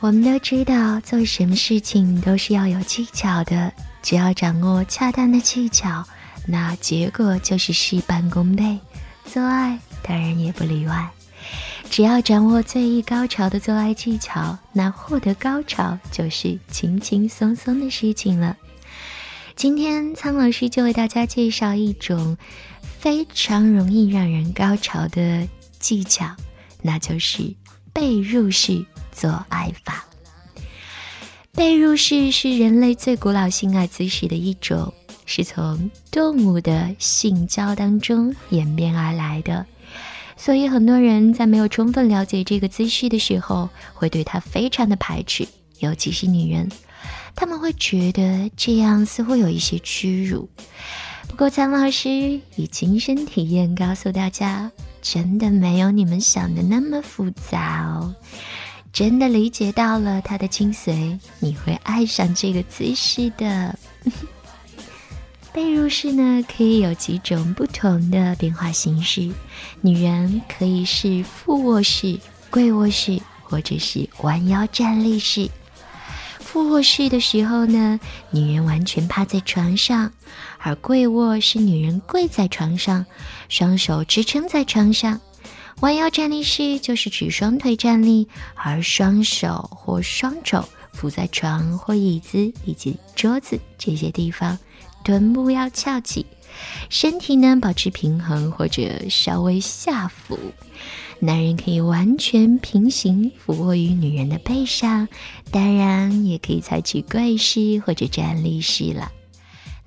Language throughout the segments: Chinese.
我们都知道，做什么事情都是要有技巧的。只要掌握恰当的技巧，那结果就是事半功倍。做爱当然也不例外。只要掌握最易高潮的做爱技巧，那获得高潮就是轻轻松松的事情了。今天苍老师就为大家介绍一种非常容易让人高潮的技巧，那就是被入式。做爱法，被入式是人类最古老性爱姿势的一种，是从动物的性交当中演变而来的。所以很多人在没有充分了解这个姿势的时候，会对它非常的排斥，尤其是女人，他们会觉得这样似乎有一些屈辱。不过苍老师以亲身体验告诉大家，真的没有你们想的那么复杂哦。真的理解到了它的精髓，你会爱上这个姿势的。被入式呢，可以有几种不同的变化形式。女人可以是俯卧式、跪卧式，或者是弯腰站立式。俯卧式的时候呢，女人完全趴在床上；而跪卧是女人跪在床上，双手支撑在床上。弯腰站立式就是指双腿站立，而双手或双肘扶在床或椅子以及桌子这些地方，臀部要翘起，身体呢保持平衡或者稍微下俯。男人可以完全平行俯卧于女人的背上，当然也可以采取跪式或者站立式了。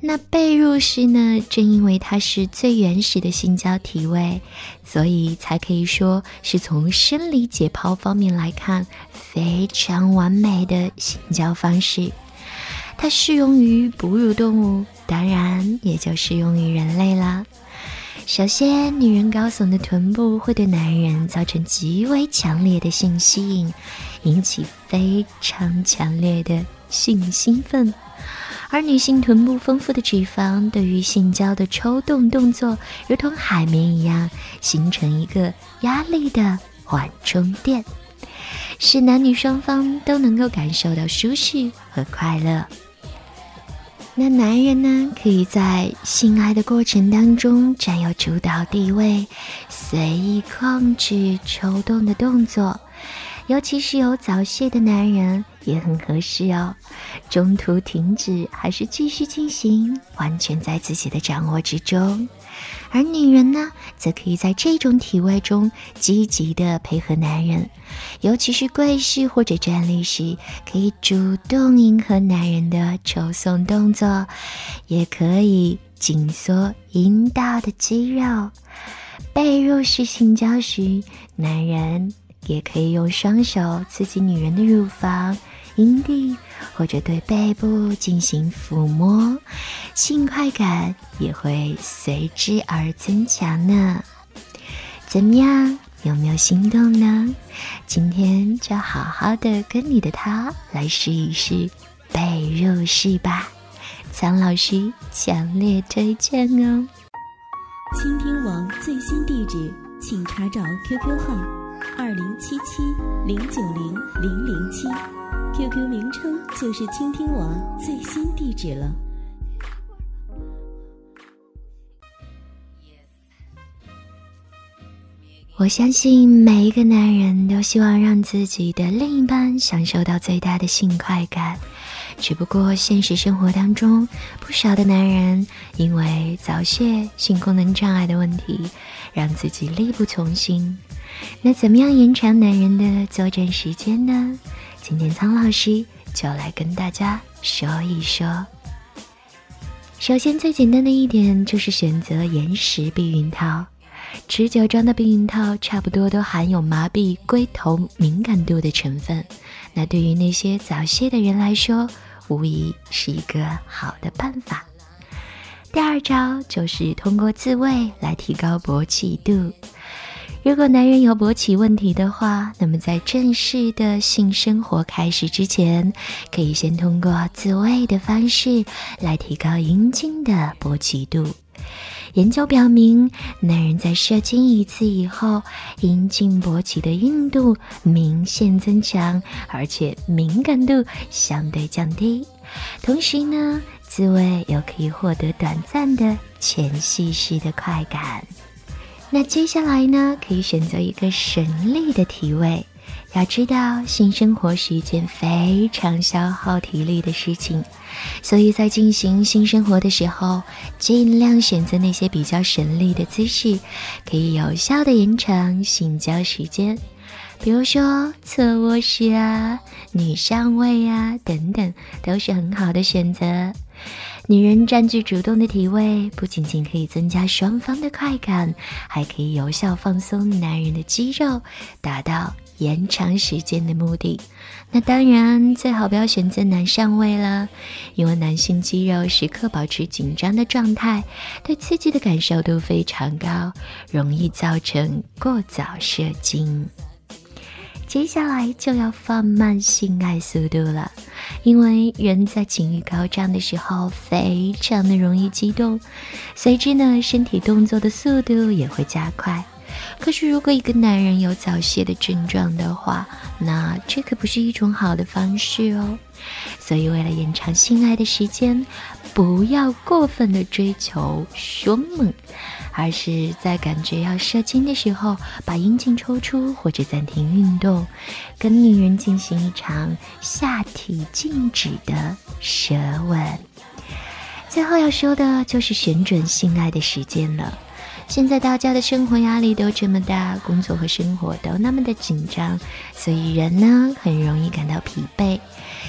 那被褥式呢？正因为它是最原始的性交体位，所以才可以说是从生理解剖方面来看非常完美的性交方式。它适用于哺乳动物，当然也就适用于人类啦。首先，女人高耸的臀部会对男人造成极为强烈的性吸引，引起非常强烈的性兴奋。而女性臀部丰富的脂肪，对于性交的抽动动作，如同海绵一样，形成一个压力的缓冲垫，使男女双方都能够感受到舒适和快乐。那男人呢，可以在性爱的过程当中占有主导地位，随意控制抽动的动作。尤其是有早泄的男人也很合适哦，中途停止还是继续进行，完全在自己的掌握之中。而女人呢，则可以在这种体位中积极的配合男人，尤其是跪式或者站立时，可以主动迎合男人的抽送动作，也可以紧缩阴道的肌肉。被入式性交时，男人。也可以用双手刺激女人的乳房、阴蒂，或者对背部进行抚摸，性快感也会随之而增强呢。怎么样，有没有心动呢？今天就好好的跟你的他来试一试被入式吧，苍老师强烈推荐哦。倾听王最新地址，请查找 QQ 号。二零七七零九零零零七，QQ 名称就是倾听网最新地址了。我相信每一个男人都希望让自己的另一半享受到最大的性快感，只不过现实生活当中，不少的男人因为早泄、性功能障碍的问题，让自己力不从心。那怎么样延长男人的作战时间呢？今天苍老师就来跟大家说一说。首先，最简单的一点就是选择延时避孕套。持久装的避孕套差不多都含有麻痹龟头敏感度的成分，那对于那些早泄的人来说，无疑是一个好的办法。第二招就是通过自慰来提高勃起度。如果男人有勃起问题的话，那么在正式的性生活开始之前，可以先通过自慰的方式来提高阴茎的勃起度。研究表明，男人在射精一次以后，阴茎勃起的硬度明显增强，而且敏感度相对降低。同时呢，自慰又可以获得短暂的前戏式的快感。那接下来呢，可以选择一个省力的体位。要知道，性生活是一件非常消耗体力的事情，所以在进行性生活的时候，尽量选择那些比较省力的姿势，可以有效的延长性交时间。比如说侧卧式啊、女上位啊等等，都是很好的选择。女人占据主动的体位，不仅仅可以增加双方的快感，还可以有效放松男人的肌肉，达到。延长时间的目的，那当然最好不要选择男上位了，因为男性肌肉时刻保持紧张的状态，对刺激的感受度非常高，容易造成过早射精。接下来就要放慢性爱速度了，因为人在情欲高涨的时候非常的容易激动，随之呢，身体动作的速度也会加快。可是，如果一个男人有早泄的症状的话，那这可不是一种好的方式哦。所以，为了延长性爱的时间，不要过分的追求凶猛，而是在感觉要射精的时候，把阴茎抽出或者暂停运动，跟女人进行一场下体静止的舌吻。最后要说的就是旋转性爱的时间了。现在大家的生活压力都这么大，工作和生活都那么的紧张，所以人呢很容易感到疲惫。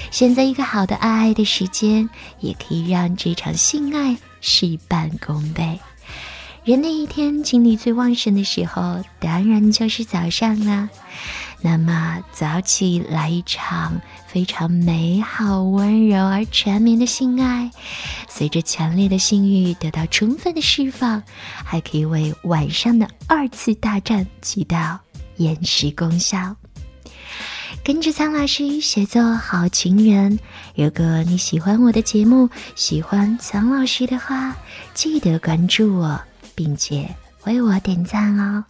选择一个好的爱爱的时间，也可以让这场性爱事半功倍。人的一天精力最旺盛的时候，当然就是早上啦。那么早起来一场非常美好、温柔而缠绵的性爱，随着强烈的性欲得到充分的释放，还可以为晚上的二次大战起到延时功效。跟着苍老师学做好情人。如果你喜欢我的节目，喜欢苍老师的话，记得关注我，并且为我点赞哦。